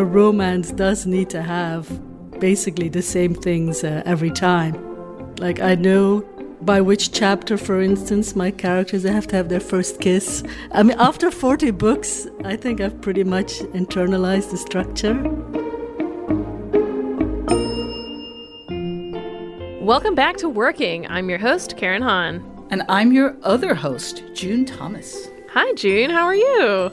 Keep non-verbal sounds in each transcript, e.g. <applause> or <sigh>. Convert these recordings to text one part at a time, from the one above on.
A romance does need to have basically the same things uh, every time. Like, I know by which chapter, for instance, my characters have to have their first kiss. I mean, after 40 books, I think I've pretty much internalized the structure. Welcome back to Working. I'm your host, Karen Han. And I'm your other host, June Thomas. Hi, June. How are you?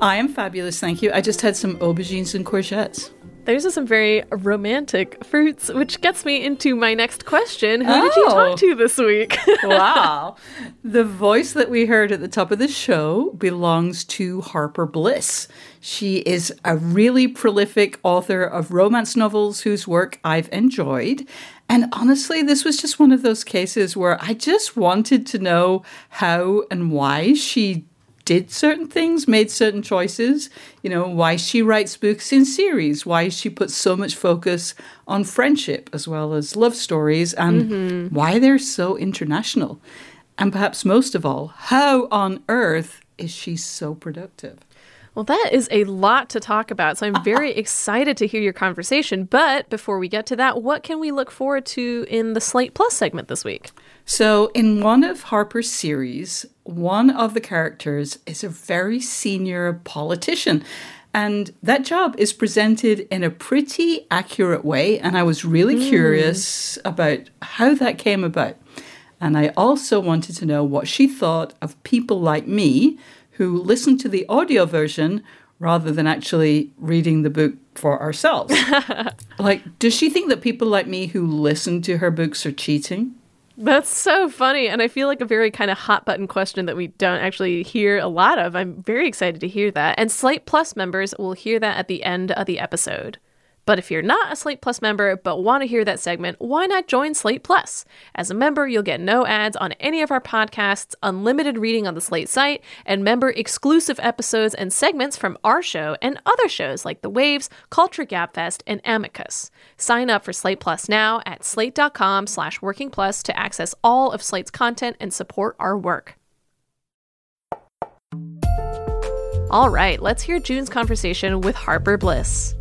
I am fabulous, thank you. I just had some aubergines and courgettes. Those are some very romantic fruits, which gets me into my next question. Who oh. did you talk oh. to this week? <laughs> wow. The voice that we heard at the top of the show belongs to Harper Bliss. She is a really prolific author of romance novels whose work I've enjoyed. And honestly, this was just one of those cases where I just wanted to know how and why she did certain things, made certain choices, you know, why she writes books in series, why she puts so much focus on friendship as well as love stories, and mm-hmm. why they're so international. And perhaps most of all, how on earth is she so productive? Well, that is a lot to talk about. So I'm very excited to hear your conversation. But before we get to that, what can we look forward to in the Slate Plus segment this week? So, in one of Harper's series, one of the characters is a very senior politician. And that job is presented in a pretty accurate way. And I was really mm. curious about how that came about. And I also wanted to know what she thought of people like me who listen to the audio version rather than actually reading the book for ourselves. <laughs> like, does she think that people like me who listen to her books are cheating? That's so funny. And I feel like a very kind of hot button question that we don't actually hear a lot of. I'm very excited to hear that. And Slate Plus members will hear that at the end of the episode. But if you're not a Slate Plus member but want to hear that segment, why not join Slate Plus? As a member, you'll get no ads on any of our podcasts, unlimited reading on the Slate site, and member exclusive episodes and segments from our show and other shows like The Waves, Culture Gabfest, and Amicus. Sign up for Slate Plus now at slate.com slash working plus to access all of Slate's content and support our work. All right, let's hear June's conversation with Harper Bliss.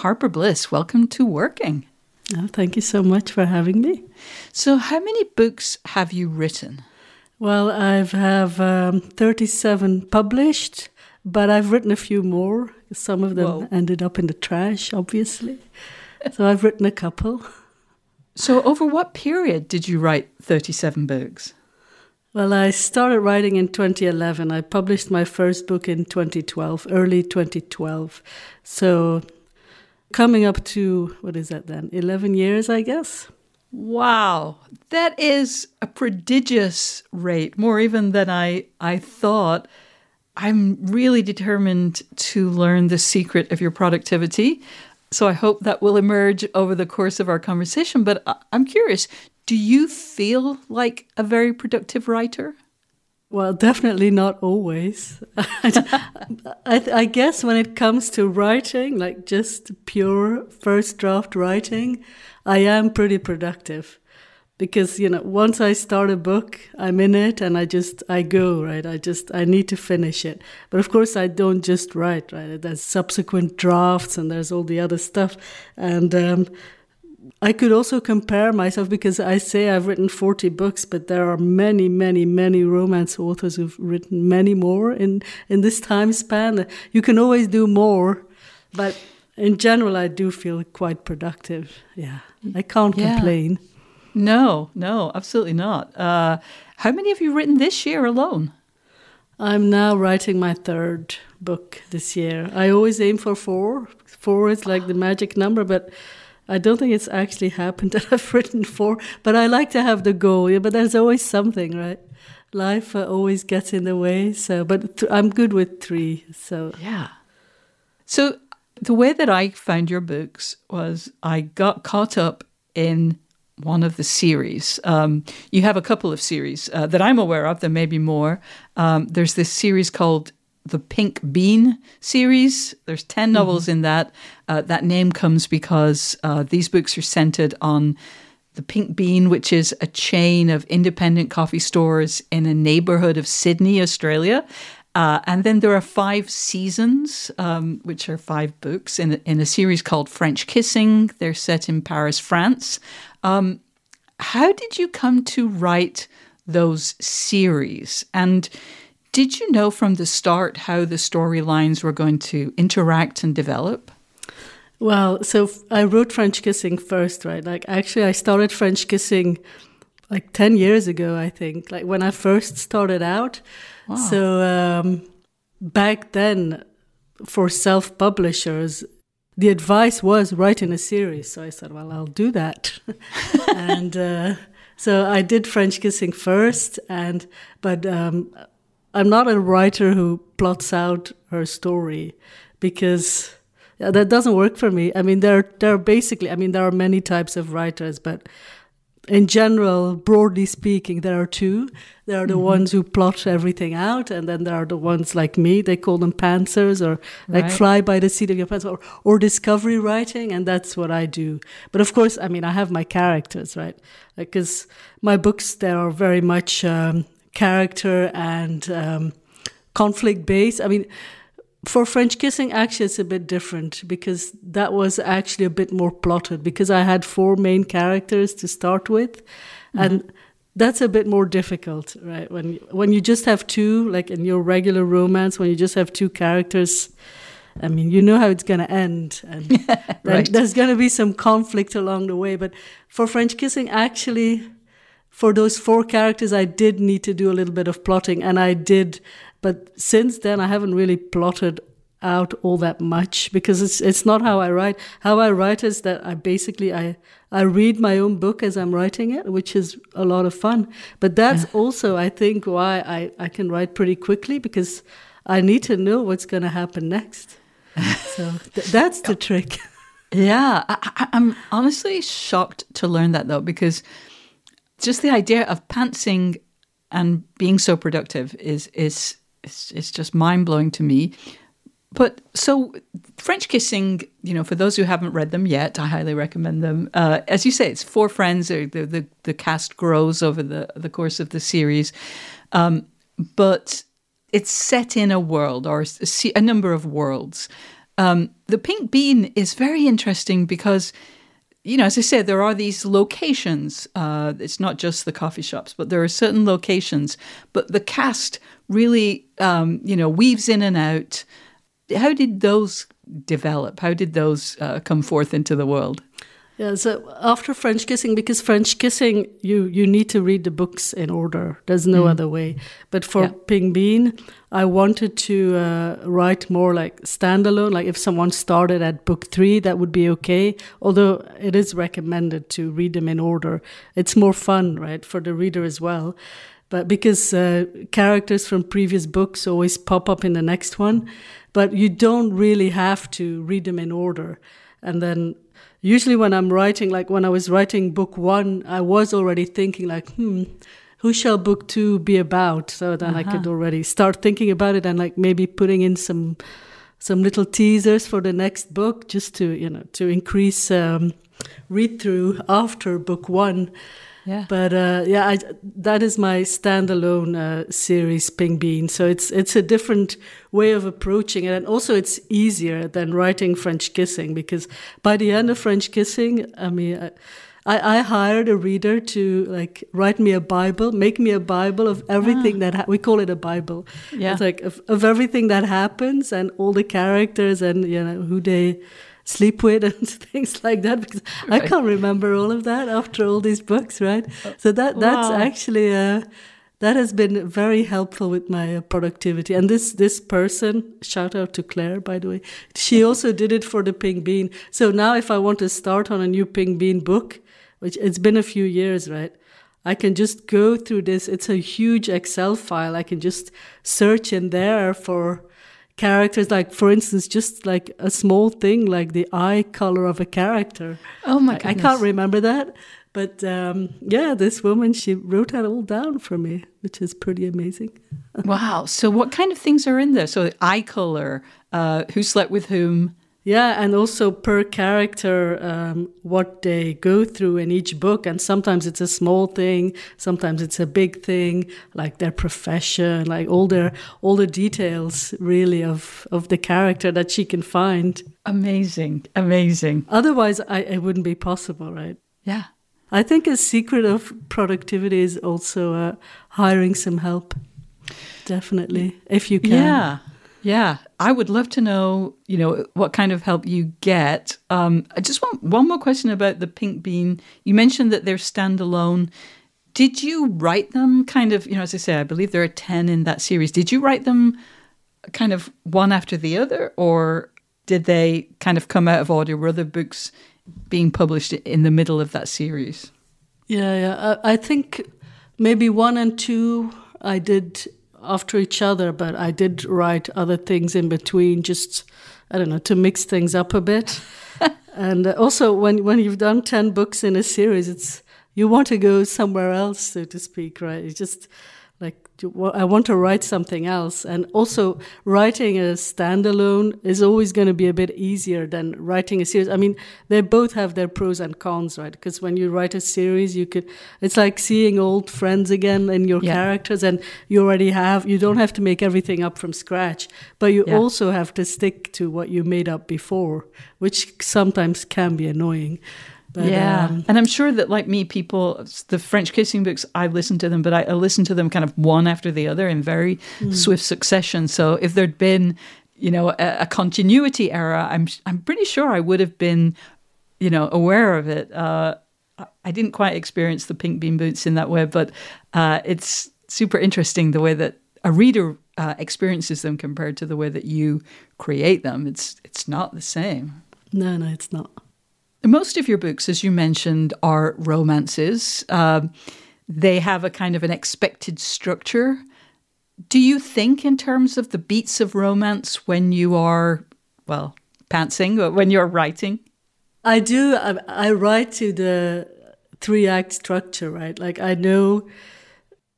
Harper Bliss, welcome to Working. Oh, thank you so much for having me. So, how many books have you written? Well, I have um, 37 published, but I've written a few more. Some of them Whoa. ended up in the trash, obviously. so, I've written a couple. So, over what period did you write 37 books? Well, I started writing in 2011. I published my first book in 2012, early 2012. So, coming up to, what is that then? 11 years, I guess. Wow, that is a prodigious rate, more even than I, I thought. I'm really determined to learn the secret of your productivity. So I hope that will emerge over the course of our conversation. But uh, I'm curious do you feel like a very productive writer? Well, definitely not always. <laughs> I, I, guess when it comes to writing, like just pure first draft writing, I am pretty productive. because you know once i start a book i'm in it and i just i go right i just i need to finish it but of course i don't just write right there's subsequent drafts and there's all the other stuff and um, i could also compare myself because i say i've written 40 books but there are many many many romance authors who've written many more in in this time span you can always do more but in general i do feel quite productive yeah i can't Yeah. complain No, no, absolutely not. Uh, how many have you written this year alone? I'm now writing my third book this year. I always aim for four. Four is like the magic number, but I don't think it's actually happened that <laughs> I've written four. But I like to have the goal. Yeah, but there's always something, right? Life uh, always gets in the way. So, but th- I'm good with three. So Yeah. So the way that I found your books was I got caught up in one of the series. Um, you have a couple of series uh, that I'm aware of. There may be more. Um, there's this series called the Pink Bean series. There's 10 novels in that. Uh, that name comes because uh, these books are centered on the Pink Bean, which is a chain of independent coffee stores in a neighborhood of Sydney, Australia. Uh, and then there are five seasons, um, which are five books in a, in a series called French Kissing. They're set in Paris, France. Um, how did you come to write those series? And did you know from the start how the storylines were going to interact and develop? Well, so I wrote French Kissing first, right? Like, actually, I started French Kissing like 10 years ago, I think, like when I first started out. Wow. So, um, back then, for self publishers, the advice was write in a series. So I said, well, I'll do that. <laughs> and uh, so I did French Kissing first, and but um, I'm not a writer who plots out her story because that doesn't work for me. I mean, there there are basically, I mean, there are many types of writers, but in general, broadly speaking, there are two. There are the ones who plot everything out, and then there are the ones like me. They call them pantsers, or like Right. fly by the seat of your pants, or, or discovery writing, and that's what I do. But of course, I mean, I have my characters, right? Because my books, they are very much um, character and um, conflict based. I mean, for French Kissing, actually, it's a bit different because that was actually a bit more plotted because I had four main characters to start with. And that's a bit more difficult, right? When, when you just have two, like in your regular romance, when you just have two characters, I mean, you know how it's going to end. And <laughs> Right. there's going to be some conflict along the way. But for French Kissing, actually, for those four characters, I did need to do a little bit of plotting, and I did. But since then, I haven't really plotted out all that much because it's it's not how I write. How I write is that I basically I I read my own book as I'm writing it, which is a lot of fun. But that's also I think why I I can write pretty quickly because I need to know what's going to happen next. <laughs> so th- that's the trick. Yeah, I, I, I'm honestly shocked to learn that though, because just the idea of pantsing and being so productive is is is, is just mind blowing to me. But so French kissing, you know, for those who haven't read them yet, I highly recommend them. Uh, as you say, it's four friends. The, the the cast grows over the the course of the series, um, but it's set in a world or a, a number of worlds. Um, the Pink Bean is very interesting because, you know, as I said, there are these locations. Uh, it's not just the coffee shops, but there are certain locations. But the cast really, um, you know, weaves in and out. How did those develop? How did those uh, come forth into the world? Yeah, so after French kissing, because French kissing, you you need to read the books in order. There's no other way. But for Yeah. Pink Bean, I wanted to uh, write more like standalone. Like if someone started at book three, that would be okay. Although it is recommended to read them in order. It's more fun, right, for the reader as well. But because uh, characters from previous books always pop up in the next one, but you don't really have to read them in order. And then usually when I'm writing, like when I was writing book one, I was already thinking like, hmm, who shall book two be about? So then I could already start thinking about it and like maybe putting in some some little teasers for the next book just to you know to increase um, read through after book one. Yeah. But uh, yeah, I, that is my standalone uh, series, Pink Bean. So it's it's a different way of approaching it, and also it's easier than writing French Kissing because by the end of French Kissing, I mean. I, I, I hired a reader to like write me a Bible, make me a Bible of everything that ha- we call it a Bible. Yeah. It's like of, of everything that happens and all the characters and you know who they sleep with and <laughs> things like that because I can't remember all of that after all these books, right? So that that's Wow. actually uh, that has been very helpful with my uh, productivity. And this this person, shout out to Claire, by the way, she <laughs> also did it for the Pink Bean. So now, if I want to start on a new Pink Bean book, which it's been a few years, right? I can just go through this. It's a huge Excel file. I can just search in there for characters like for instance just like a small thing like the eye color of a character Oh my I- I can't remember that but um, yeah this woman she wrote that all down for me which is pretty amazing <laughs> Wow. So, what kind of things are in there? So, eye color, uh, who slept with whom? Yeah and also per character um, what they go through in each book and sometimes it's a small thing sometimes it's a big thing like their profession like all their all the details really of of the character that she can find Amazing. Amazing. otherwise I, it wouldn't be possible right Yeah. I think a secret of productivity is also uh, hiring some help. Definitely, if you can. Yeah. Yeah. I would love to know, you know, what kind of help you get. Um, I just want one more question about the pink bean. You mentioned that they're standalone. Did you write them kind of, you know, as I say, I believe there are 10 in that series. Did you write them kind of one after the other, or did they kind of come out of order? Were other books being published in the middle of that series? Yeah, yeah. I, I think maybe one and two I did after each other, but I did write other things in between, just I don't know, to mix things up a bit. <laughs> and also, when when you've done ten books in a series, it's you want to go somewhere else, so to speak, right? It's just like you wa- I want to write something else, and also writing a standalone is always going to be a bit easier than writing a series. I mean, they both have their pros and cons, right? Because when you write a series, you could it's like seeing old friends again in your Yeah. characters, and you already have you don't have to make everything up from scratch, but you Yeah. also have to stick to what you made up before, which sometimes can be annoying. But, yeah. um, and I'm sure that, like me, people, the French kissing books, I listen to them, but I, I listen to them kind of one after the other in very swift succession. So if there'd been, you know, a, a continuity error, I'm, I'm pretty sure I would have been, you know, aware of it. Uh, I- I didn't quite experience the pink bean boots in that way, but uh, it's super interesting the way that a reader uh, experiences them compared to the way that you create them. It's it's not the same. no, no, it's not. Most of your books, as you mentioned, are romances. Um, they have a kind of an expected structure. Do you think in terms of the beats of romance when you are, well, pantsing, when you're writing? I do. I, I write to the three act structure, right? Like I know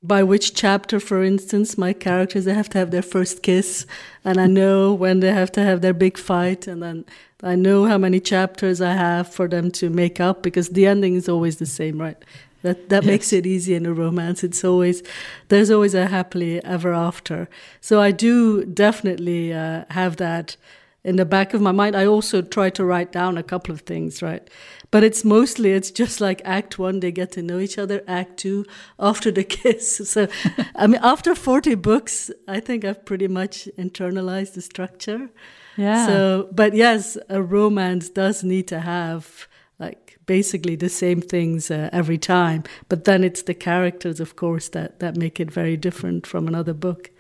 by which chapter, for instance, my characters they have to have their first kiss, and I know when they have to have their big fight, and then I know how many chapters I have for them to make up because the ending is always the same, right? That that makes it easy in a romance. It's always there's always a happily ever after. So I do definitely uh, have that in the back of my mind. I also try to write down a couple of things, right? But it's mostly it's just like Act One, they get to know each other. Act Two, after the <laughs> kiss. So, I mean, after forty books, I think I've pretty much internalized the structure. Yeah. So, but yes, a romance does need to have like basically the same things uh, every time. But then it's the characters, of course, that that make it very different from another book.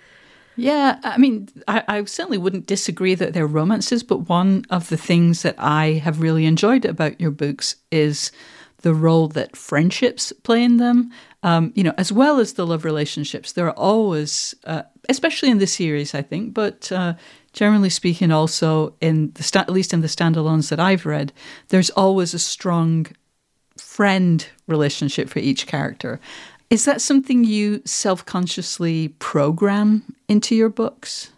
Yeah, I mean, I, I certainly wouldn't disagree that they're romances, but one of the things that I have really enjoyed about your books is the role that friendships play in them, um, you know, as well as the love relationships. There are always, uh, especially in the series, I think, but uh, generally speaking, also in the sta- at least in the standalones that I've read, there's always a strong friend relationship for each character. Is that something you self consciously program into your books?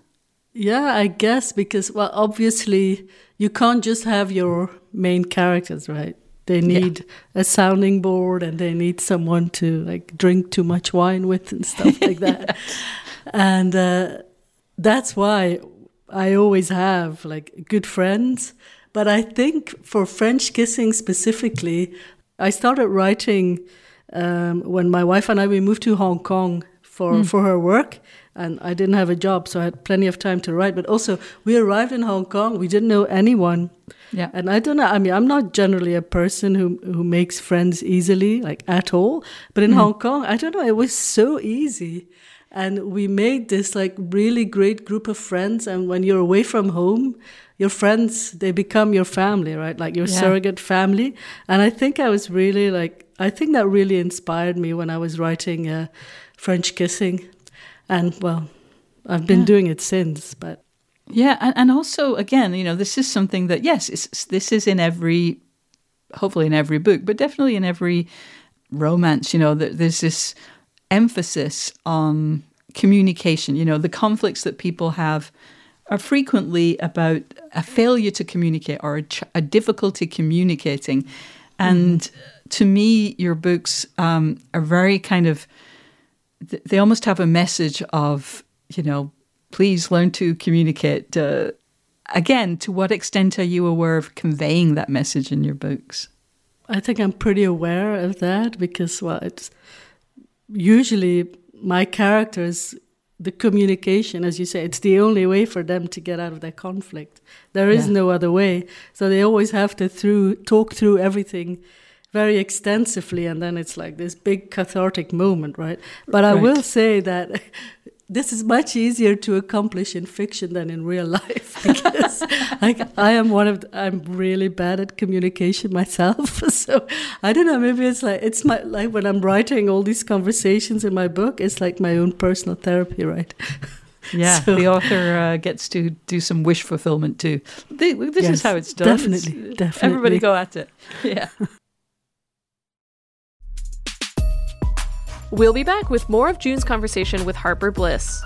Yeah, I guess because well, obviously you can't just have your main characters, right? They need yeah. a sounding board and they need someone to like drink too much wine with and stuff like <laughs> that. And uh, that's why I always have like good friends. But I think for French kissing specifically, I started writing um, when my wife and I we moved to Hong Kong for mm. for her work, and I didn't have a job, so I had plenty of time to write. But also, we arrived in Hong Kong. We didn't know anyone. Yeah. And I don't know. I mean, I'm not generally a person who who makes friends easily, like at all. But in mm. Hong Kong, I don't know. It was so easy and we made this like really great group of friends and when you're away from home your friends they become your family right like your yeah. surrogate family and i think i was really like i think that really inspired me when i was writing uh, french kissing and well i've been yeah. doing it since but yeah and, and also again you know this is something that yes this is in every hopefully in every book but definitely in every romance you know there's this emphasis on communication. You know, the conflicts that people have are frequently about a failure to communicate or a, ch- a difficulty communicating. And mm. To me, your books um, are very kind of, they almost have a message of, you know, please learn to communicate. Uh, again, to what extent are you aware of conveying that message in your books? I think I'm pretty aware of that because, well, it's usually my characters the communication as you say it's the only way for them to get out of their conflict there is yeah. no other way so they always have to through talk through everything very extensively and then it's like this big cathartic moment right but right. i will say that <laughs> this is much easier to accomplish in fiction than in real life <laughs> because like I am one of the, I'm really bad at communication myself. <laughs> So I don't know. Maybe it's like it's my like when I'm writing all these conversations in my book. It's like my own personal therapy, right? Yeah, so, the author uh, gets to do some wish fulfillment too. This yes, is how it's done. Definitely, it's, definitely. Everybody go at it. Yeah. We'll be back with more of June's conversation with Harper Bliss.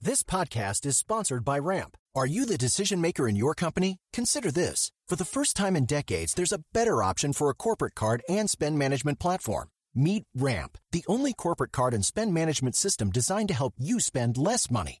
This podcast is sponsored by Ramp. Are you the decision maker in your company? Consider this. For the first time in decades, there's a better option for a corporate card and spend management platform. Meet Ramp, the only corporate card and spend management system designed to help you spend less money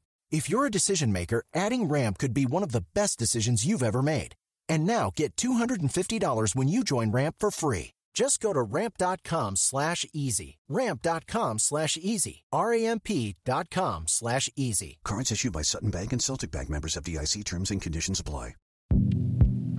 If you're a decision maker, adding Ramp could be one of the best decisions you've ever made. And now get $250 when you join Ramp for free. Just go to ramp.com slash easy. Ramp.com slash easy. R-A-M-P.com slash easy. Cards issued by Sutton Bank and Celtic Bank members FDIC terms and conditions apply.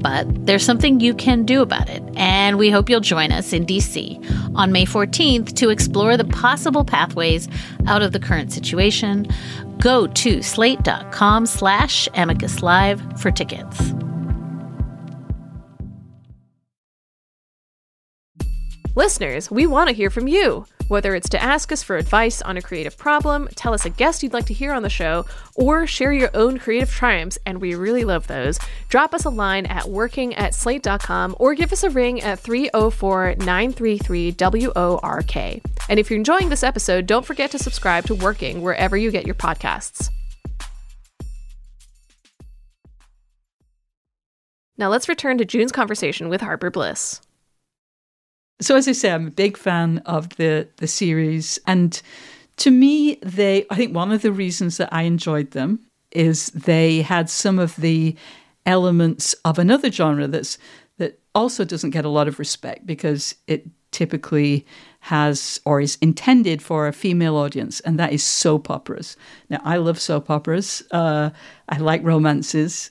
But there's something you can do about it, and we hope you'll join us in DC on May 14th to explore the possible pathways out of the current situation. Go to slate.com slash amicus live for tickets. Listeners, we want to hear from you. Whether it's to ask us for advice on a creative problem, tell us a guest you'd like to hear on the show, or share your own creative triumphs, and we really love those, drop us a line at working at slate.com or give us a ring at 304 933 WORK. And if you're enjoying this episode, don't forget to subscribe to Working wherever you get your podcasts. Now let's return to June's conversation with Harper Bliss. So as I say, I'm a big fan of the the series, and to me, they I think one of the reasons that I enjoyed them is they had some of the elements of another genre that's that also doesn't get a lot of respect because it typically has or is intended for a female audience, and that is soap operas. Now, I love soap operas. Uh, I like romances.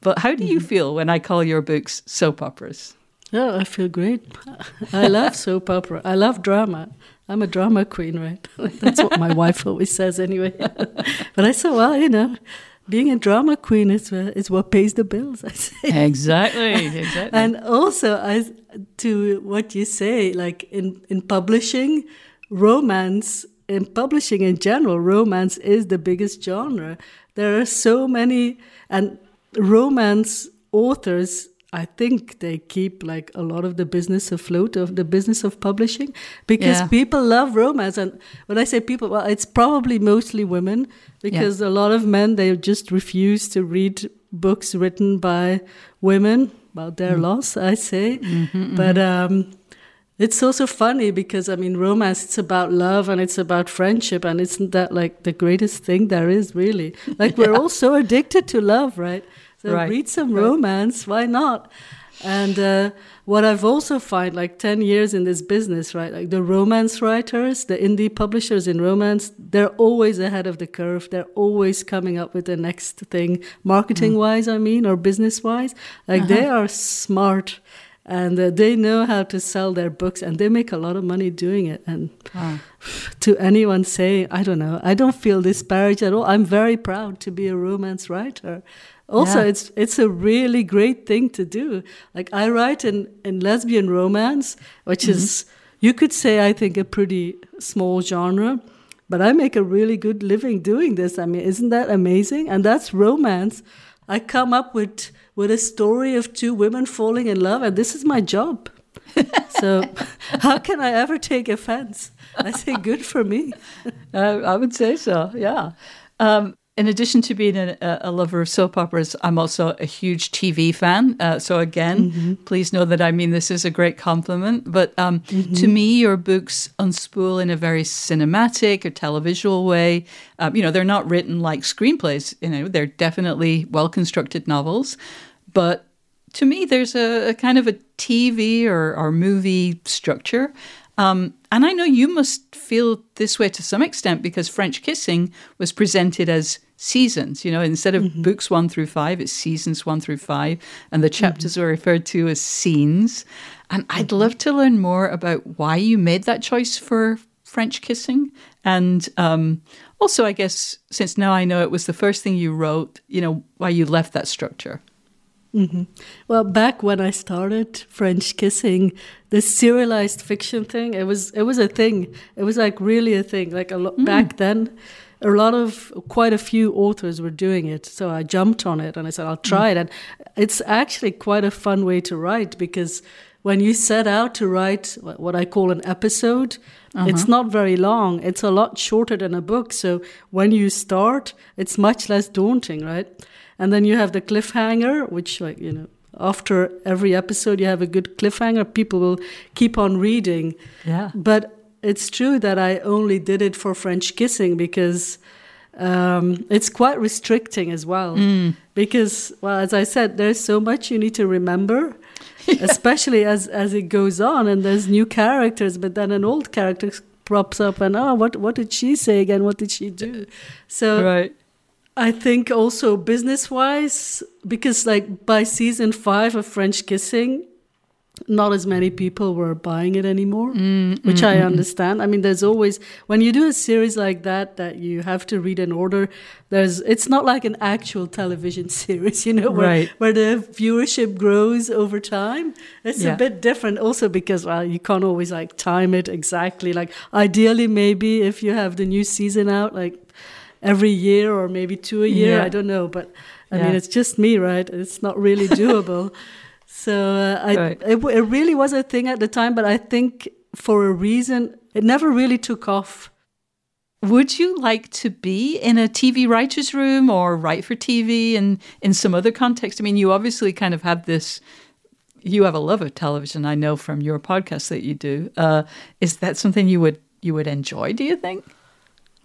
But how do you Mm-hmm. feel when I call your books soap operas? Oh, I feel great. I love soap opera. I love drama. I'm a drama queen, right? That's what my wife always says anyway. <laughs> but I said, well, you know, being a drama queen is, uh, is what pays the bills, I say. Exactly, <laughs> exactly. and also, I, to what you say, like in, in publishing, romance, in publishing in general, romance is the biggest genre. There are so many, and romance authors I think they keep like a lot of the business afloat of the business of publishing because Yeah. people love romance. And when I say people, well, it's probably mostly women because a lot of men they just refuse to read books written by women. Well, their mm. loss, I say. Mm-hmm, mm-hmm. But um, it's also funny because I mean, romance it's about love and it's about friendship, and isn't that like the greatest thing there is, really? Like we're <laughs> all so addicted to love, right? So Right, read some right. romance, why not? And uh, what I've also find, like ten years in this business, right? Like the romance writers, the indie publishers in romance, they're always ahead of the curve. They're always coming up with the next thing, marketing wise, I mean, or business wise. Like they are smart and uh, they know how to sell their books and they make a lot of money doing it and <sighs> to anyone saying i don't know i don't feel disparaged at all i'm very proud to be a romance writer also Yeah. it's it's a really great thing to do. Like i write in in lesbian romance which is you could say i think a pretty small genre but i make a really good living doing this. I mean isn't that amazing? And that's romance. I come up with with a story of two women falling in love and this is my job. <laughs> So how can i ever take offense? I say good for me. <laughs> Uh, I would say so, yeah. Um, in addition to being a, a lover of soap operas, I'm also a huge TV fan. Uh, so, again, please know that I mean this is a great compliment. But um, to me, your books unspool in a very cinematic or televisual way. Um, you know, they're not written like screenplays, you know, they're definitely well constructed novels. But to me, there's a, a kind of a TV or, or movie structure. Um, and I know you must feel this way to some extent because French Kissing was presented as seasons. You know, instead of mm-hmm. books one through five, it's seasons one through five, and the mm-hmm. chapters are referred to as scenes. And I'd mm-hmm. love to learn more about why you made that choice for French Kissing. And um, also, I guess, since now I know it was the first thing you wrote, you know, why you left that structure. Well, back when I started French kissing, the serialized fiction thing, it was it was a thing. It was like really a thing. Like a lot mm. back then, a lot of quite a few authors were doing it. So I jumped on it and I said I'll mm. try it. And it's actually quite a fun way to write because when you set out to write what I call an episode, uh-huh. it's not very long. It's a lot shorter than a book. So when you start, it's much less daunting, right? And then you have the cliffhanger, which, like, you know, after every episode, you have a good cliffhanger. People will keep on reading. Yeah. But it's true that I only did it for French kissing because um, it's quite restricting as well. Because, well, as I said, there's so much you need to remember, <laughs> especially as as it goes on, and there's new characters, but then an old character props up, and oh, what what did she say again? What did she do? So Right. I think also business wise, because like by season five of French Kissing, not as many people were buying it anymore, mm, which mm, I mm, understand. I mean, there's always when you do a series like that that you have to read in order. There's it's not like an actual television <laughs> series, you know, where right. where the viewership grows over time. It's yeah. a bit different, also because well, you can't always like time it exactly. Like ideally, maybe if you have the new season out, like every year or maybe two a year. Yeah. I don't know, but I yeah. mean, it's just me, right? It's not really <laughs> doable. So uh, I, right. it, it really was a thing at the time, but I think for a reason, it never really took off. Would you like to be in a TV writer's room or write for TV and in some other context? I mean, you obviously kind of have this, you have a love of television, I know from your podcast that you do. Uh, is that something you would you would enjoy, do you think?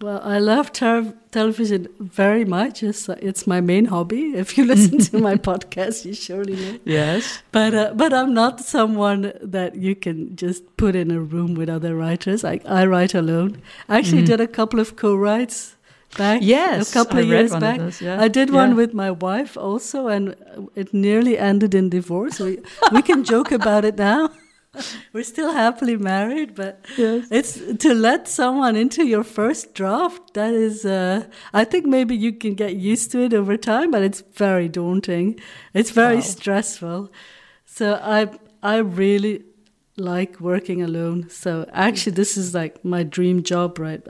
Well, I love ter- television very much. It's, uh, it's my main hobby. If you <laughs> listen to my <laughs> podcast, you surely know. Yes. But uh, but I'm not someone that you can just put in a room with other writers. I I write alone. I actually mm. did a couple of co-writes back. Yes, a couple of years back. Of those, yeah. I did one with my wife also, and it nearly ended in divorce. We we can joke about it now. <laughs> <laughs> We're still happily married, but yes. it's to let someone into your first draft. That is, uh, I think maybe you can get used to it over time, but it's very daunting. It's very wow. stressful. So I, I really like working alone. So actually, this is like my dream job, right?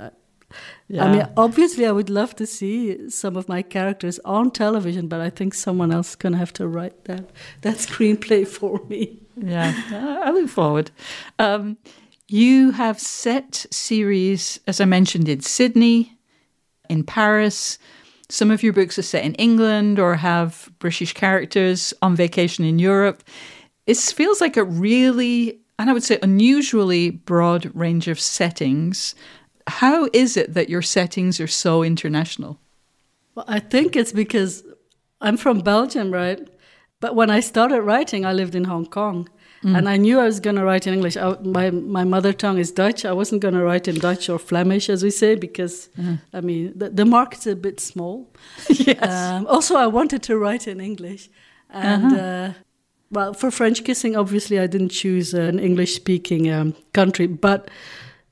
Yeah. I mean, obviously, I would love to see some of my characters on television, but I think someone else is going to have to write that that screenplay <laughs> for me. Yeah, I look forward. Um, you have set series, as I mentioned, in Sydney, in Paris. Some of your books are set in England or have British characters on vacation in Europe. It feels like a really, and I would say unusually broad range of settings how is it that your settings are so international? Well, I think it's because I'm from Belgium, right? But when I started writing, I lived in Hong Kong. Mm. And I knew I was going to write in English. I, my, my mother tongue is Dutch. I wasn't going to write in Dutch or Flemish, as we say, because, mm. I mean, the, the market's a bit small. <laughs> yes. Um, also, I wanted to write in English. And, uh-huh. uh, well, for French Kissing, obviously, I didn't choose an English speaking um, country. But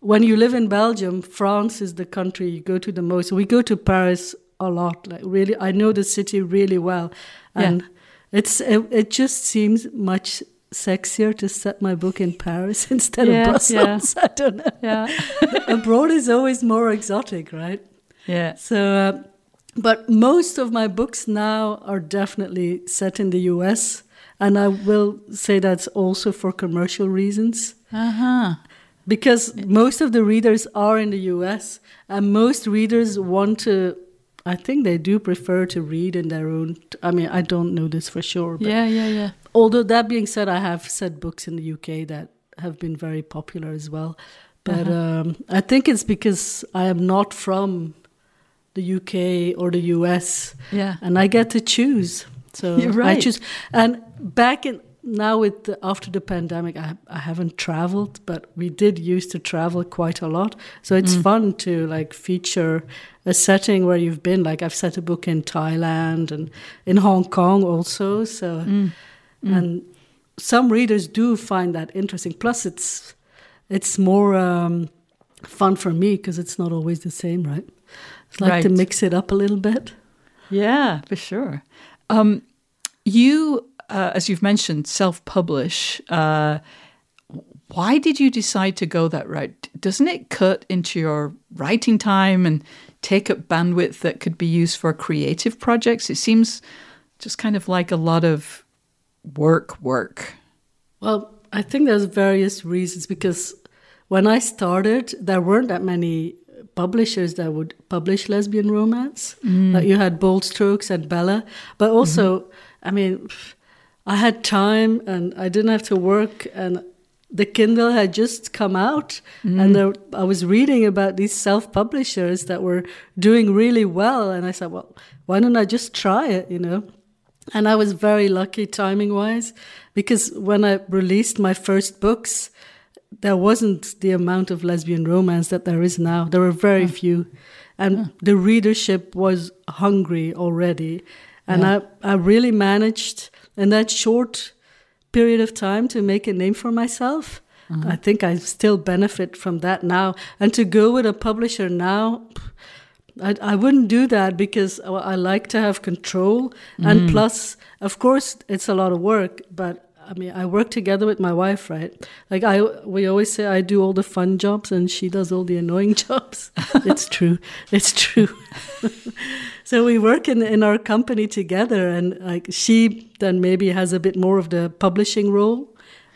when you live in Belgium, France is the country you go to the most. We go to Paris a lot. Like really, I know the city really well, and yeah. It's it, it, just seems much sexier to set my book in Paris <laughs> instead yeah, of Brussels. Yeah. <laughs> I don't know. Yeah, <laughs> abroad is always more exotic, right? Yeah. So. Uh, but most of my books now are definitely set in the US, and I will say that's also for commercial reasons. Uh huh because most of the readers are in the US and most readers want to I think they do prefer to read in their own I mean I don't know this for sure yeah yeah yeah. although that being said I have said books in the UK that have been very popular as well. But uh-huh. um, I think it's because I am not from the UK or the US yeah. and I get to choose. So <laughs> right. I choose. And back in now with the, after the pandemic I, I haven't traveled but we did used to travel quite a lot so it's mm. fun to like feature a setting where you've been like i've set a book in thailand and in hong kong also so mm. Mm. and some readers do find that interesting plus it's it's more um, fun for me because it's not always the same right it's like right. to mix it up a little bit yeah for sure um, you uh, as you've mentioned, self publish. Uh, why did you decide to go that route? Doesn't it cut into your writing time and take up bandwidth that could be used for creative projects? It seems just kind of like a lot of work, work. Well, I think there's various reasons because when I started, there weren't that many publishers that would publish lesbian romance. Mm. Like you had Bold Strokes and Bella, but also, mm-hmm. I mean, I had time and I didn't have to work and the Kindle had just come out mm. and there, I was reading about these self-publishers that were doing really well and I said, well, why don't I just try it, you know? And I was very lucky timing wise because when I released my first books, there wasn't the amount of lesbian romance that there is now. There were very mm. few. And mm. the readership was hungry already. And yeah. I, I really managed in that short period of time to make a name for myself. Mm-hmm. I think I still benefit from that now. And to go with a publisher now, I, I wouldn't do that because I like to have control. And mm. plus, of course, it's a lot of work, but I mean, I work together with my wife, right? Like I, we always say, I do all the fun jobs and she does all the annoying <laughs> jobs. it's true. It's true. <laughs> so we work in in our company together, and like she then maybe has a bit more of the publishing role,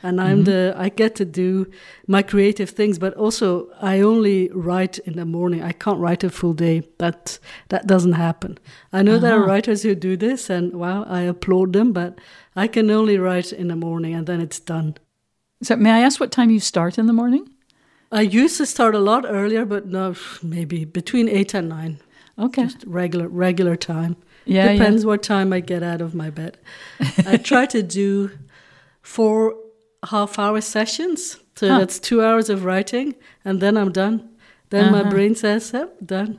and I'm mm-hmm. the I get to do my creative things, but also I only write in the morning. I can't write a full day. That that doesn't happen. I know there are uh-huh. writers who do this, and wow, I applaud them, but I can only write in the morning, and then it's done. So, may I ask what time you start in the morning? I used to start a lot earlier, but no, maybe between eight and nine. Okay. Just regular regular time. Yeah, yeah. Depends what time I get out of my bed. I try to do four half hour sessions. So Huh. that's two hours of writing and then I'm done. Then my Uh-huh. brain says, yep, done.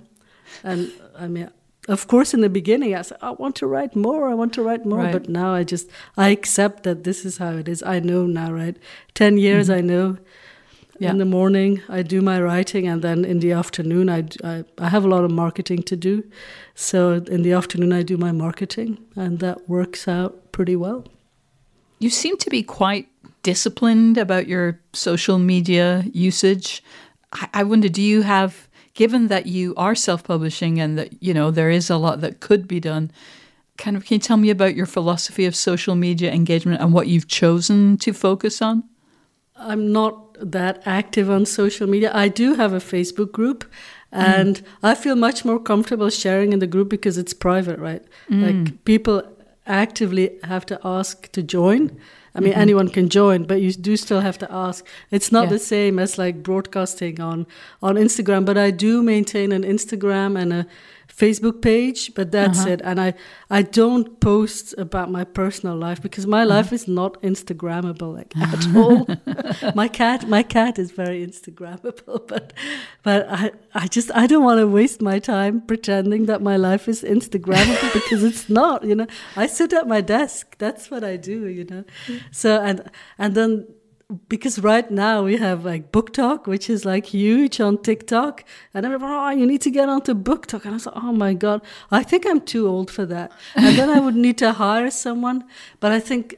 And I mean of course in the beginning I said, I want to write more, I want to write more. Right. But now I just I accept that this is how it is. I know now, right? Ten years I know Mm-hmm. Yeah. in the morning i do my writing and then in the afternoon I I have a lot of marketing to do so in the afternoon i do my marketing and that works out pretty well You seem to be quite disciplined about your social media usage. I, I wonder, do you have, given that you are self-publishing and that you know there is a lot that could be done, kind of, can you tell me about your philosophy of social media engagement and what you've chosen to focus on? i'm not that active on social media. I do have a facebook group mm. and i feel much more comfortable sharing in the group because it's private right? Mm. Like people actively have to ask to join I mean, mm-hmm. anyone can join, but you do still have to ask. It's not Yeah. the same as like broadcasting on on Instagram, but I do maintain an Instagram and a Facebook page, but that's uh-huh. it. And I I don't post about my personal life because my life uh-huh. is not Instagrammable like at <laughs> all. <laughs> my cat my cat is very Instagrammable, <laughs> but but I I just I don't want to waste my time pretending that my life is Instagrammable because it's not. You know, I sit at my desk. That's what I do. You know, so and and then because right now we have like BookTok which is like huge on tiktok. And everyone oh you need to get onto BookTok. And i was like oh my god i think i'm too old for that. And then i would need to hire someone. But i think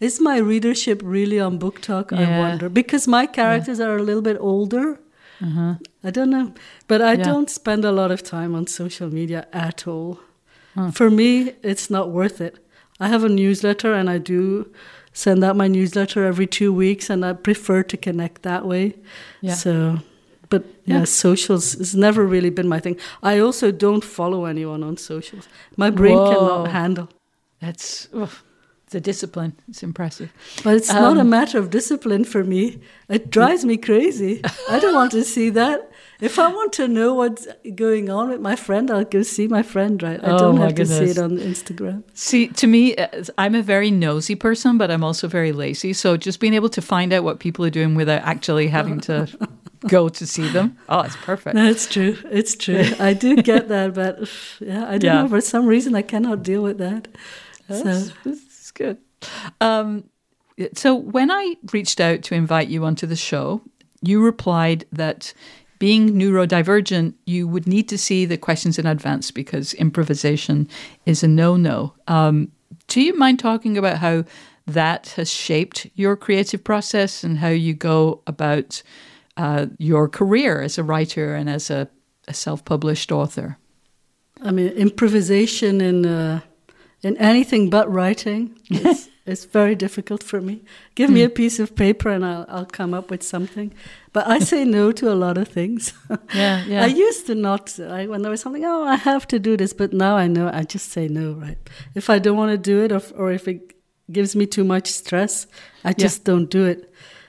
is my readership really on BookTok i wonder? Because my characters are a little bit older. Uh-huh. I don't know. But i Yeah. don't spend a lot of time on social media at all. For me it's not worth it. I have a newsletter and i do send out my newsletter every two weeks and i prefer to connect that way Yeah. so but yeah, Yeah. socials has never really been my thing i also don't follow anyone on socials my brain Whoa. cannot handle That's a discipline. It's impressive. but it's not a Um, matter of discipline for me it drives me crazy i don't want to see that if i want to know what's going on with my friend i'll go see my friend right i Oh, don't have to see it on instagram See, to me, uh, I'm a very nosy person, but I'm also very lazy. So just being able to find out what people are doing without actually having to <laughs> go to see them, oh, it's perfect. No, it's true. It's true. I do get that, but <sighs> yeah, I don't Yeah. know. For some reason, I cannot deal with that. That's, So, good. Um, so when I reached out to invite you onto the show, you replied that being neurodivergent, you would need to see the questions in advance because improvisation is a no-no. Um, do you mind talking about how that has shaped your creative process and how you go about uh, your career as a writer and as a, a self-published author? I mean, improvisation in uh, in anything but writing It's, <laughs> is very difficult for me. Give me a piece of paper and I'll I'll come up with something. But I say no to a lot of things. <laughs> Yeah, yeah. I used to not. I, when there was something, oh, I have to do this, but now I know I just say no. Right? If I don't want to do it, or or if it gives me too much stress, I just don't do it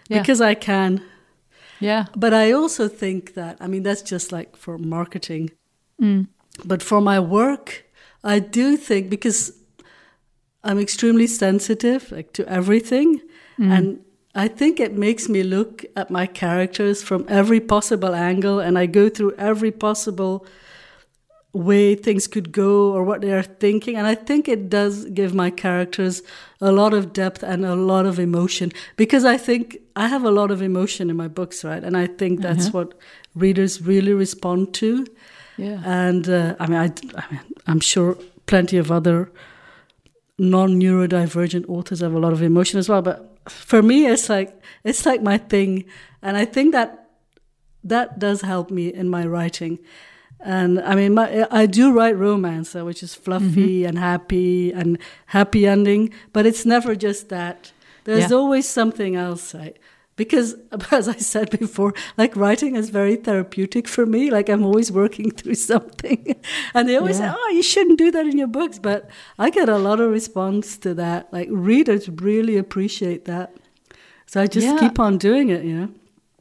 Yeah. because I can. Yeah. But I also think that, I mean, that's just like for marketing. Mm. But for my work, I do think because I'm extremely sensitive like to everything Mm. and I think it makes me look at my characters from every possible angle and I go through every possible way things could go or what they are thinking. And I think it does give my characters a lot of depth and a lot of emotion because I think I have a lot of emotion in my books, right? And I think that's Uh-huh. what readers really respond to. Yeah. And uh, I mean, I, I mean, I'm sure plenty of other non-neurodivergent authors have a lot of emotion as well. But for me, it's like it's like my thing, and I think that that does help me in my writing. And I mean, my, I do write romance, uh, which is fluffy and happy and happy ending, but it's never just that. There's Yeah. always something else? Because, <laughs> as I said before, like writing is very therapeutic for me. Like I'm always working <laughs> through something, and they always Yeah. say, "Oh, you shouldn't do that in your books." But I get a lot of response to that. Like readers really appreciate that, so I just Yeah. keep on doing it. You know.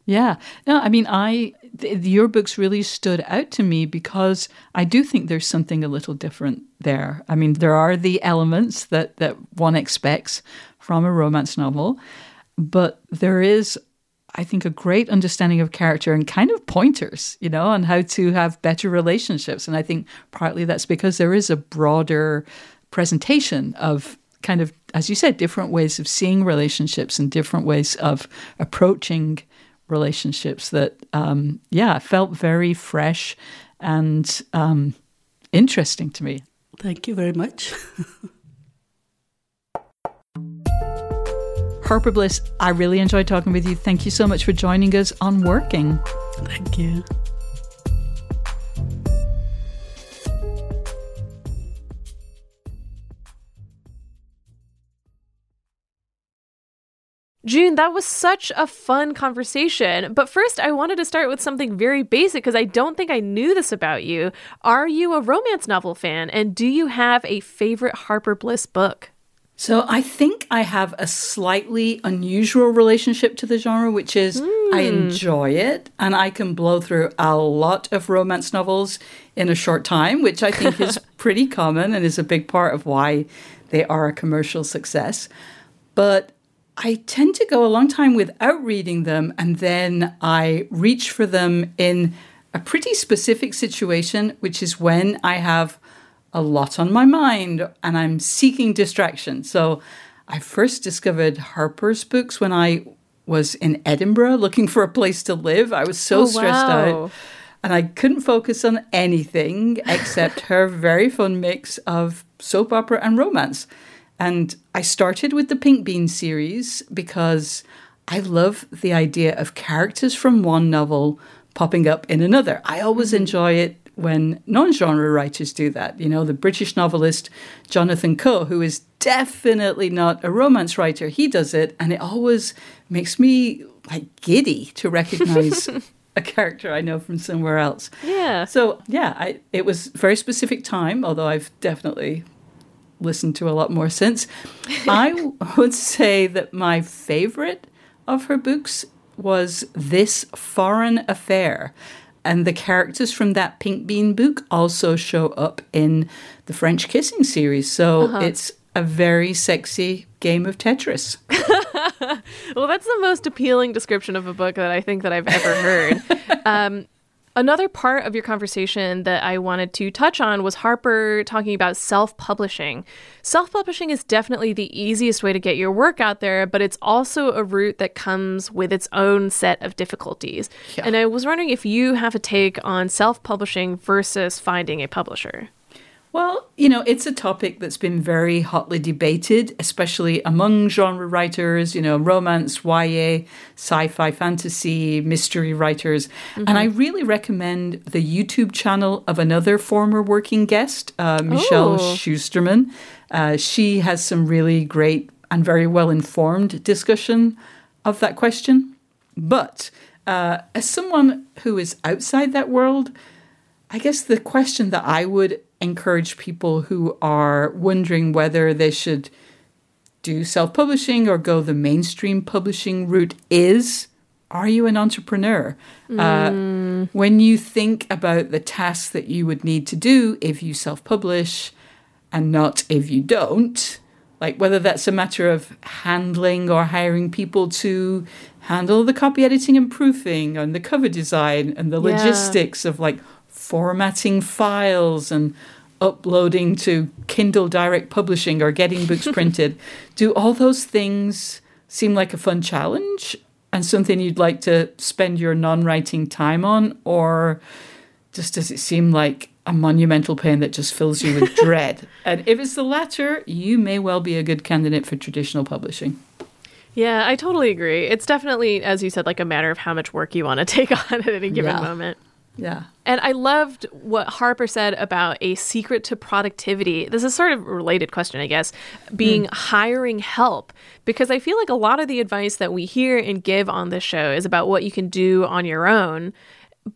Yeah. No, I mean, I th- your books really stood out to me because I do think there's something a little different there. I mean, there are the elements that that one expects from a romance novel, but there is I think a great understanding of character and kind of pointers, you know, on how to have better relationships. And I think partly that's because there is a broader presentation of kind of, as you said, different ways of seeing relationships and different ways of approaching relationships that, um, yeah, felt very fresh and um, interesting to me. Thank you very much. <laughs> Harper Bliss, I really enjoyed talking with you. Thank you so much for joining us on Working. Thank you. June, that was such a fun conversation. But first, I wanted to start with something very basic because I don't think I knew this about you. Are you a romance novel fan? And do you have a favorite Harper Bliss book? So I think I have a slightly unusual relationship to the genre, which is I hmm. enjoy it and I can blow through a lot of romance novels in a short time, which I think is <laughs> pretty common and is a big part of why they are a commercial success. But I tend to go a long time without reading them and then I reach for them in a pretty specific situation, which is when I have a lot on my mind and I'm seeking distraction. So I first discovered Harper's books when I was in Edinburgh looking for a place to live. I was so Oh, stressed wow. out and I couldn't focus on anything except her very fun mix of soap opera and romance. And I started with the Pink Bean series because I love the idea of characters from one novel popping up in another. I always mm-hmm. enjoy it when non genre writers do that. You know, the British novelist Jonathan Coe, who is definitely not a romance writer, he does it, and it always makes me like giddy to recognize <laughs> a character I know from somewhere else. Yeah. So yeah, I, it was very specific time, although I've definitely listened to a lot more since. <laughs> I would say that my favorite of her books was This Foreign Affair. And the characters from that Pink Bean book also show up in the French Kissing series. So it's a very sexy game of Tetris. <laughs> Well, that's the most appealing description of a book that I think that I've ever heard. <laughs> um, another part of your conversation that I wanted to touch on was Harper talking about self-publishing. Self-publishing is definitely the easiest way to get your work out there, but it's also a route that comes with its own set of difficulties. And I was wondering if you have a take on self-publishing versus finding a publisher. Well, you know, it's a topic that's been very hotly debated, especially among genre writers, you know, romance, YA, sci fi, fantasy, mystery writers. And I really recommend the YouTube channel of another former working guest, uh, Michelle Oh. Schusterman. Uh, she has some really great and very well informed discussion of that question. But uh, as someone who is outside that world, I guess the question that I would encourage people who are wondering whether they should do self publishing or go the mainstream publishing route is Are you an entrepreneur? Uh, when you think about the tasks that you would need to do if you self publish and not if you don't, like whether that's a matter of handling or hiring people to handle the copy editing and proofing and the cover design and the Yeah. logistics of like formatting files and uploading to Kindle Direct Publishing or getting books <laughs> printed. Do all those things seem like a fun challenge and something you'd like to spend your non writing time on? Or just does it seem like a monumental pain that just fills you with <laughs> dread? And if it's the latter, you may well be a good candidate for traditional publishing. Yeah, I totally agree. It's definitely, as you said, like a matter of how much work you want to <laughs> take on at any given Yeah. moment. Yeah. And I loved what Harper said about a secret to productivity. This is sort of a related question, I guess, being hmm. hiring help. Because I feel like a lot of the advice that we hear and give on this show is about what you can do on your own.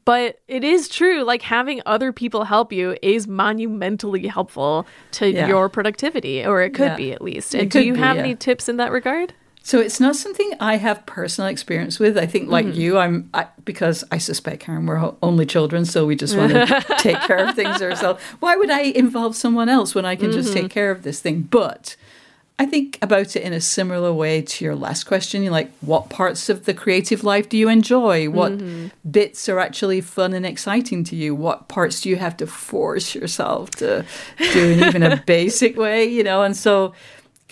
But it is true, like having other people help you is monumentally helpful to Yeah. your productivity, or it could Yeah. be at least. And do you be, have yeah. any tips in that regard? So it's not something I have personal experience with. I think, like Mm-hmm. you, I'm I, because I suspect Karen, we're only children, so we just want to <laughs> take care of things ourselves. Why would I involve someone else when I can just Mm-hmm. take care of this thing? But I think about it in a similar way to your last question. You're like, what parts of the creative life do you enjoy? What Mm-hmm. bits are actually fun and exciting to you? What parts do you have to force yourself to do in even a <laughs> basic way? You know, and so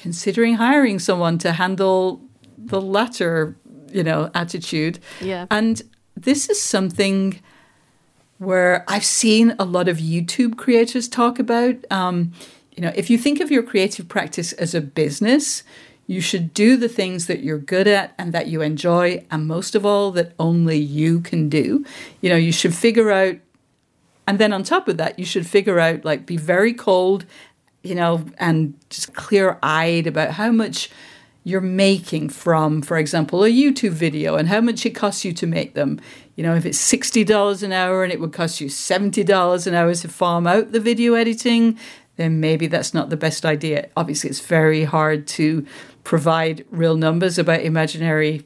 considering hiring someone to handle the latter, you know, attitude. Yeah. And this is something where I've seen a lot of YouTube creators talk about. Um, you know, if you think of your creative practice as a business, you should do the things that you're good at and that you enjoy, and most of all, that only you can do. You know, you should figure out, and then on top of that, you should figure out, like, be very cold, you know, and just clear eyed about how much you're making from, for example, a YouTube video and how much it costs you to make them. You know, if it's $60 an hour and it would cost you $70 an hour to farm out the video editing, then maybe that's not the best idea. Obviously, it's very hard to provide real numbers about imaginary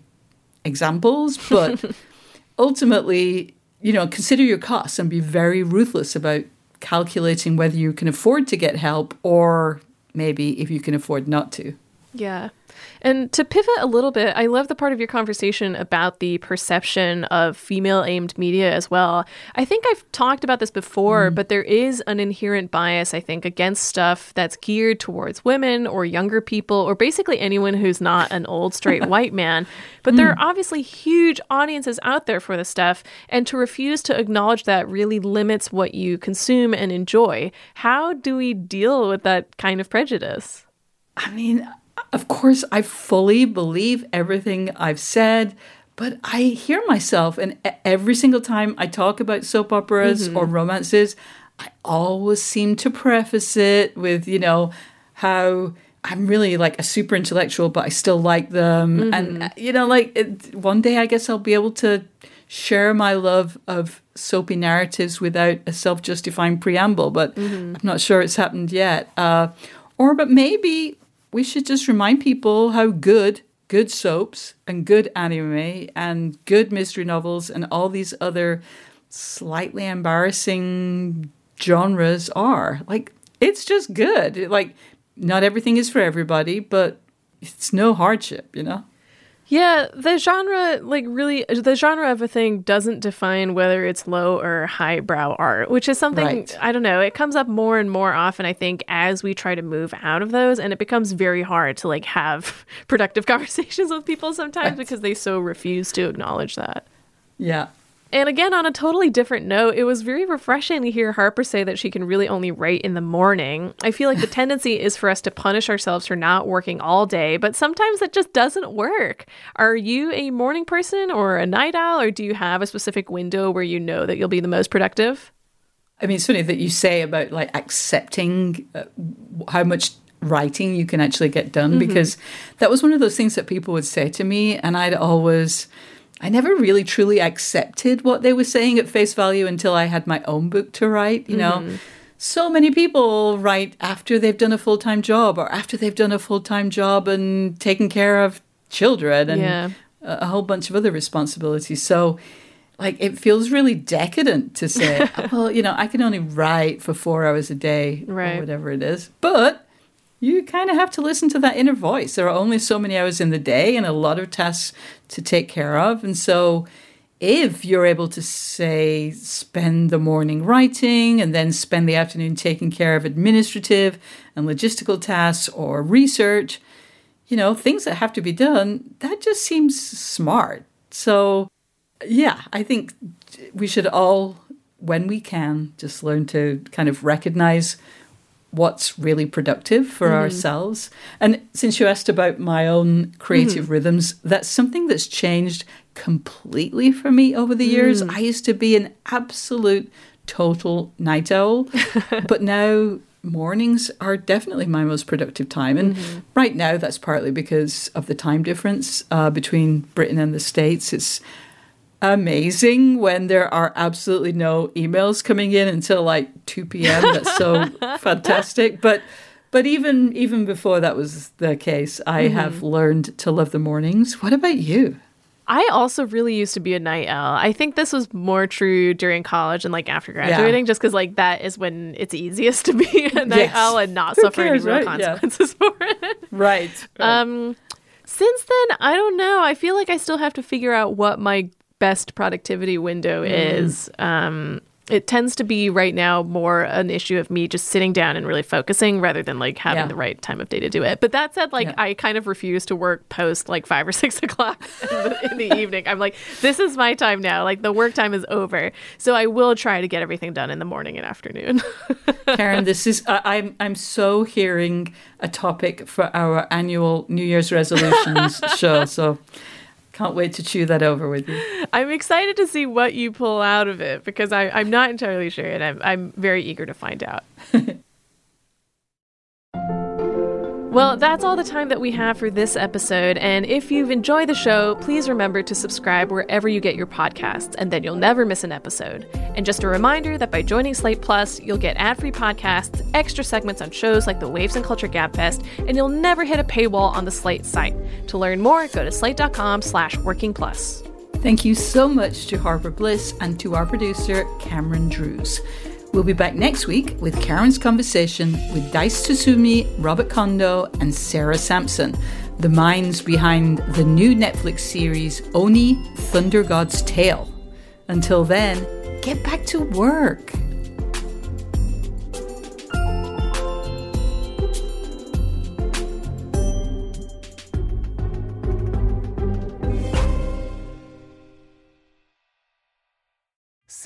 examples, but <laughs> ultimately, you know, consider your costs and be very ruthless about calculating whether you can afford to get help or maybe if you can afford not to. Yeah. And to pivot a little bit, I love the part of your conversation about the perception of female aimed media as well. I think I've talked about this before, mm-hmm. but there is an inherent bias, I think, against stuff that's geared towards women or younger people or basically anyone who's not an old straight <laughs> white man. But there mm. are obviously huge audiences out there for this stuff, and to refuse to acknowledge that really limits what you consume and enjoy. How do we deal with that kind of prejudice? I mean, of course, I fully believe everything I've said, but I hear myself, and every single time I talk about soap operas or romances, I always seem to preface it with, you know, how I'm really like a super intellectual, but I still like them. And, uh, you know, like it, one day I guess I'll be able to share my love of soapy narratives without a self justifying preamble, but I'm not sure it's happened yet. Uh, or, but maybe we should just remind people how good good soaps and good anime and good mystery novels and all these other slightly embarrassing genres are. Like it's just good. Like not everything is for everybody, but it's no hardship, you know. Yeah, the genre, like really, the genre of a thing doesn't define whether it's low or highbrow art, which is something, Right. I don't know, it comes up more and more often, I think, as we try to move out of those. And it becomes very hard to like have <laughs> productive <laughs> conversations with people sometimes because they so refuse to acknowledge that. Yeah. And again, on a totally different note, it was very refreshing to hear Harper say that she can really only write in the morning. I feel like the <laughs> tendency is for us to punish ourselves for not working all day, but sometimes that just doesn't work. Are you a morning person or a night owl, or do you have a specific window where you know that you'll be the most productive? I mean, it's funny that you say about like accepting uh, how much writing you can actually get done because that was one of those things that people would say to me, and I'd always. I never really truly accepted what they were saying at face value until I had my own book to write. You know, mm-hmm. so many people write after they've done a full time job or after they've done a full time job and taken care of children and Yeah. a, a whole bunch of other responsibilities. So, like, it feels really decadent to say, <laughs> oh, well, you know, I can only write for four hours a day Right. or whatever it is. But you kind of have to listen to that inner voice. There are only so many hours in the day and a lot of tasks to take care of. And so if you're able to say spend the morning writing and then spend the afternoon taking care of administrative and logistical tasks or research, you know, things that have to be done, that just seems smart. So, yeah, I think we should all, when we can, just learn to kind of recognize what's really productive for mm-hmm. ourselves. And since you asked about my own creative mm-hmm. rhythms, that's something that's changed completely for me over the years. Mm. I used to be an absolute total night owl, <laughs> but now mornings are definitely my most productive time. And mm-hmm. right now, that's partly because of the time difference uh, between Britain and the States. It's amazing when there are absolutely no emails coming in until like 2 p.m. That's so <laughs> fantastic. But but even even before that was the case, I mm-hmm. have learned to love the mornings. What about you? I also really used to be a night owl. I think this was more true during college and like after graduating, yeah. just because like that is when it's easiest to be a night yes. owl and not Who suffer cares, any real right? consequences yeah. <laughs> for it. Right, right. Um, since then, I don't know. I feel like I still have to figure out what my best productivity window mm. is. Um, it tends to be right now more an issue of me just sitting down and really focusing rather than like having yeah. the right time of day to do it. But that said, like yeah. I kind of refuse to work post like five or six <laughs> o'clock in the, in the evening. I'm like, this is my time now. Like the work time is over. So I will try to get everything done in the morning and afternoon. <laughs> Karen, this is I, I'm I'm so hearing a topic for our annual New Year's resolutions <laughs> show. So can't wait to chew that over with you. I'm excited to see what you pull out of it because I, I'm not entirely sure, and I'm, I'm very eager to find out. <laughs> Well, that's all the time that we have for this episode. And if you've enjoyed the show, please remember to subscribe wherever you get your podcasts, and then you'll never miss an episode. And just a reminder that by joining Slate Plus, you'll get ad free podcasts, extra segments on shows like the Waves and Culture Gabfest, and you'll never hit a paywall on the Slate site. To learn more, go to slate.com slash working plus. Thank you so much to Harper Bliss and to our producer, Cameron Drews. We'll be back next week with Karen's conversation with Dice Tsutsumi, Robert Kondo, and Sarah Sampson, the minds behind the new Netflix series Oni Thunder God's Tale. Until then, get back to work.